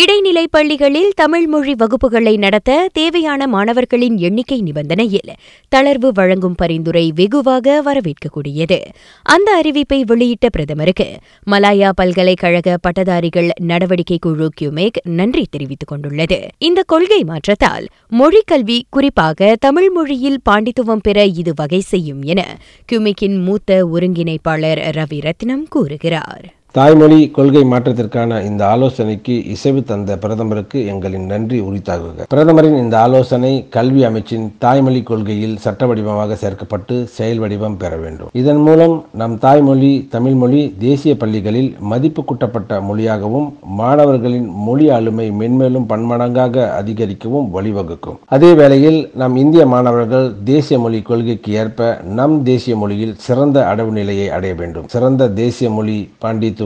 இடைநிலை பள்ளிகளில் தமிழ் மொழி வகுப்புகளை நடத்த தேவையான மாணவர்களின் எண்ணிக்கை நிபந்தனையில் தளர்வு வழங்கும் பரிந்துரை வெகுவாக வரவேற்கக்கூடியது. அந்த அறிவிப்பை வெளியிட்ட பிரதமருக்கு மலாயா பல்கலைக்கழக பட்டதாரிகள் நடவடிக்கை குழு கியூமேக் நன்றி தெரிவித்துக் கொண்டுள்ளது. இந்த கொள்கை மாற்றத்தால் மொழிக் கல்வி குறிப்பாக தமிழ் மொழியில் பாண்டித்துவம் பெற இது வகை செய்யும் என கியூமேக்கின் மூத்த ஒருங்கிணைப்பாளர் ரவி ரத்னம் கூறுகிறார். தாய்மொழி கொள்கை மாற்றத்திற்கான இந்த ஆலோசனைக்கு இசைவு தந்த பிரதமருக்கு எங்களின் நன்றி உரித்தாகுக. பிரதமரின் இந்த ஆலோசனை கல்வி அமைச்சின் தாய்மொழி கொள்கையில் சட்ட வடிவமாக சேர்க்கப்பட்டு செயல் வடிவம் பெற வேண்டும். இதன் மூலம் நம் தாய்மொழி தமிழ்மொழி தேசிய பள்ளிகளில் மதிப்பு கூட்டப்பட்ட மொழியாகவும் மாணவர்களின் மொழி ஆளுமை மென்மேலும் பன்மடங்காக அதிகரிக்கவும் வழிவகுக்கும். அதே வேளையில் நம் இந்திய மாணவர்கள் தேசிய மொழி கொள்கைக்கு ஏற்ப நம் தேசிய மொழியில் சிறந்த அடவு நிலையை அடைய வேண்டும். சிறந்த தேசிய மொழி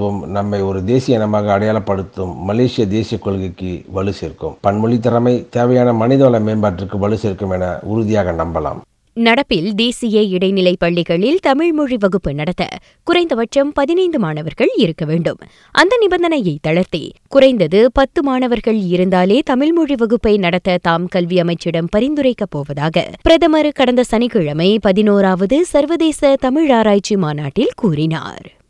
பாண்டித்துவம் நம்மை ஒரு தேசிய இனமாக அடையாளப்படுத்தும் மலேசிய தேசிய கொள்கைக்கு வலு சேர்க்கும். பன்மொழி திறமை தேவையான மனிதவள மேம்பாட்டிற்கு வலு சேர்க்கும் என உறுதியாக நம்பலாம். நடப்பில் தேசிய இடைநிலை பள்ளிகளில் தமிழ் மொழி வகுப்பு நடத்த குறைந்தபட்சம் பதினைந்து மாணவர்கள் இருக்க வேண்டும். அந்த நிபந்தனையை தளர்த்தி குறைந்தது பத்து மாணவர்கள் இருந்தாலே தமிழ் மொழி வகுப்பை நடத்த தாம் கல்வி அமைச்சிடம் பரிந்துரைக்கப் போவதாக பிரதமர் கடந்த சனிக்கிழமை பதினோராவது சர்வதேச தமிழ் ஆராய்ச்சி மாநாட்டில் கூறினார்.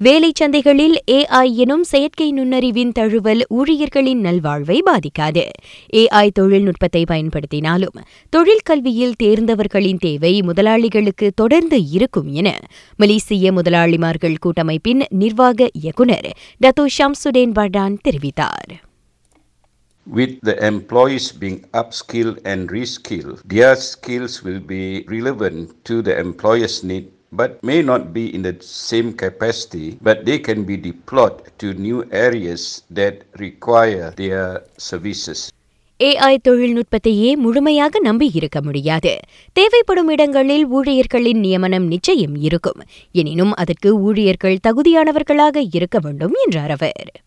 வேலை சந்தைகளில் ஏஐ எனும் செயற்கை நுண்ணறிவின் தழுவல் ஊழியர்களின் நல்வாழ்வை பாதிக்காது. ஏஐ தொழில்நுட்பத்தை பயன்படுத்தினாலும் தொழில் கல்வியில் தேர்ந்தவர்களின் தேவை முதலாளிகளுக்கு தொடர்ந்து இருக்கும் என மலேசிய முதலாளிமார்கள் கூட்டமைப்பின் நிர்வாக இயக்குநர் டத்தோ ஷம்சுடேன் பர்டான் தெரிவித்தார். With the employees being upskilled and reskilled, their skills will be relevant to the employer's need but may not be in the same capacity, but they can be deployed to new areas that require their services. AI தொழில்நுட்பத்தையே முழுமையாக நம்பி இருக்க முடியாது. தேவைப்படும் இடங்களில் ஊழியர்களின் நியமனம் நிச்சயம் இருக்கும். எனினும் அதற்கு ஊழியர்கள் தகுதியானவர்களாக இருக்க வேண்டும் என்றார் அவர்.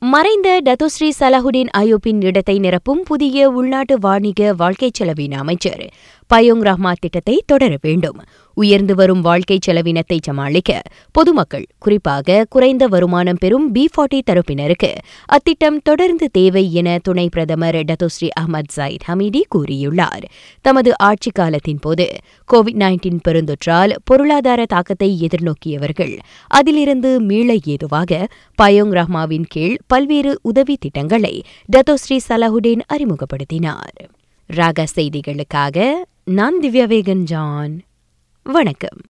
மறைந்த டத்துஸ்ரீ சலாஹுடீன் அயூப்பின் இடத்தை நிரப்பும் புதிய உள்நாட்டு வாணிக வாழ்க்கை செலவின அமைச்சர். பயோங் ரஹ்மா திட்டத்தை தொடர வேண்டும். உயர்ந்து வரும் வாழ்க்கை செலவினத்தை சமாளிக்க பொதுமக்கள் குறிப்பாக குறைந்த வருமானம் பெறும் பி ஃபார்ட்டி தரப்பினருக்கு அத்திட்டம் தொடர்ந்து தேவை என துணை பிரதமர் டத்துஸ்ரீ அஹமத் ஜயித் ஹமீடி கூறியுள்ளார். தமது ஆட்சி காலத்தின் போது கோவிட் நைன்டீன் பெருந்தொற்றால் பொருளாதார தாக்கத்தை எதிர்நோக்கியவர்கள் அதிலிருந்து மீள ஏதுவாக பயோங் ரஹ்மாவின் கீழ் பல்வேறு உதவி திட்டங்களை டத்தோஸ்ரீ சலாஹுடேன் அறிமுகப்படுத்தினார். ராக செய்திகளுக்காக நான் திவ்யா வேகன் ஜான் வணக்கம்.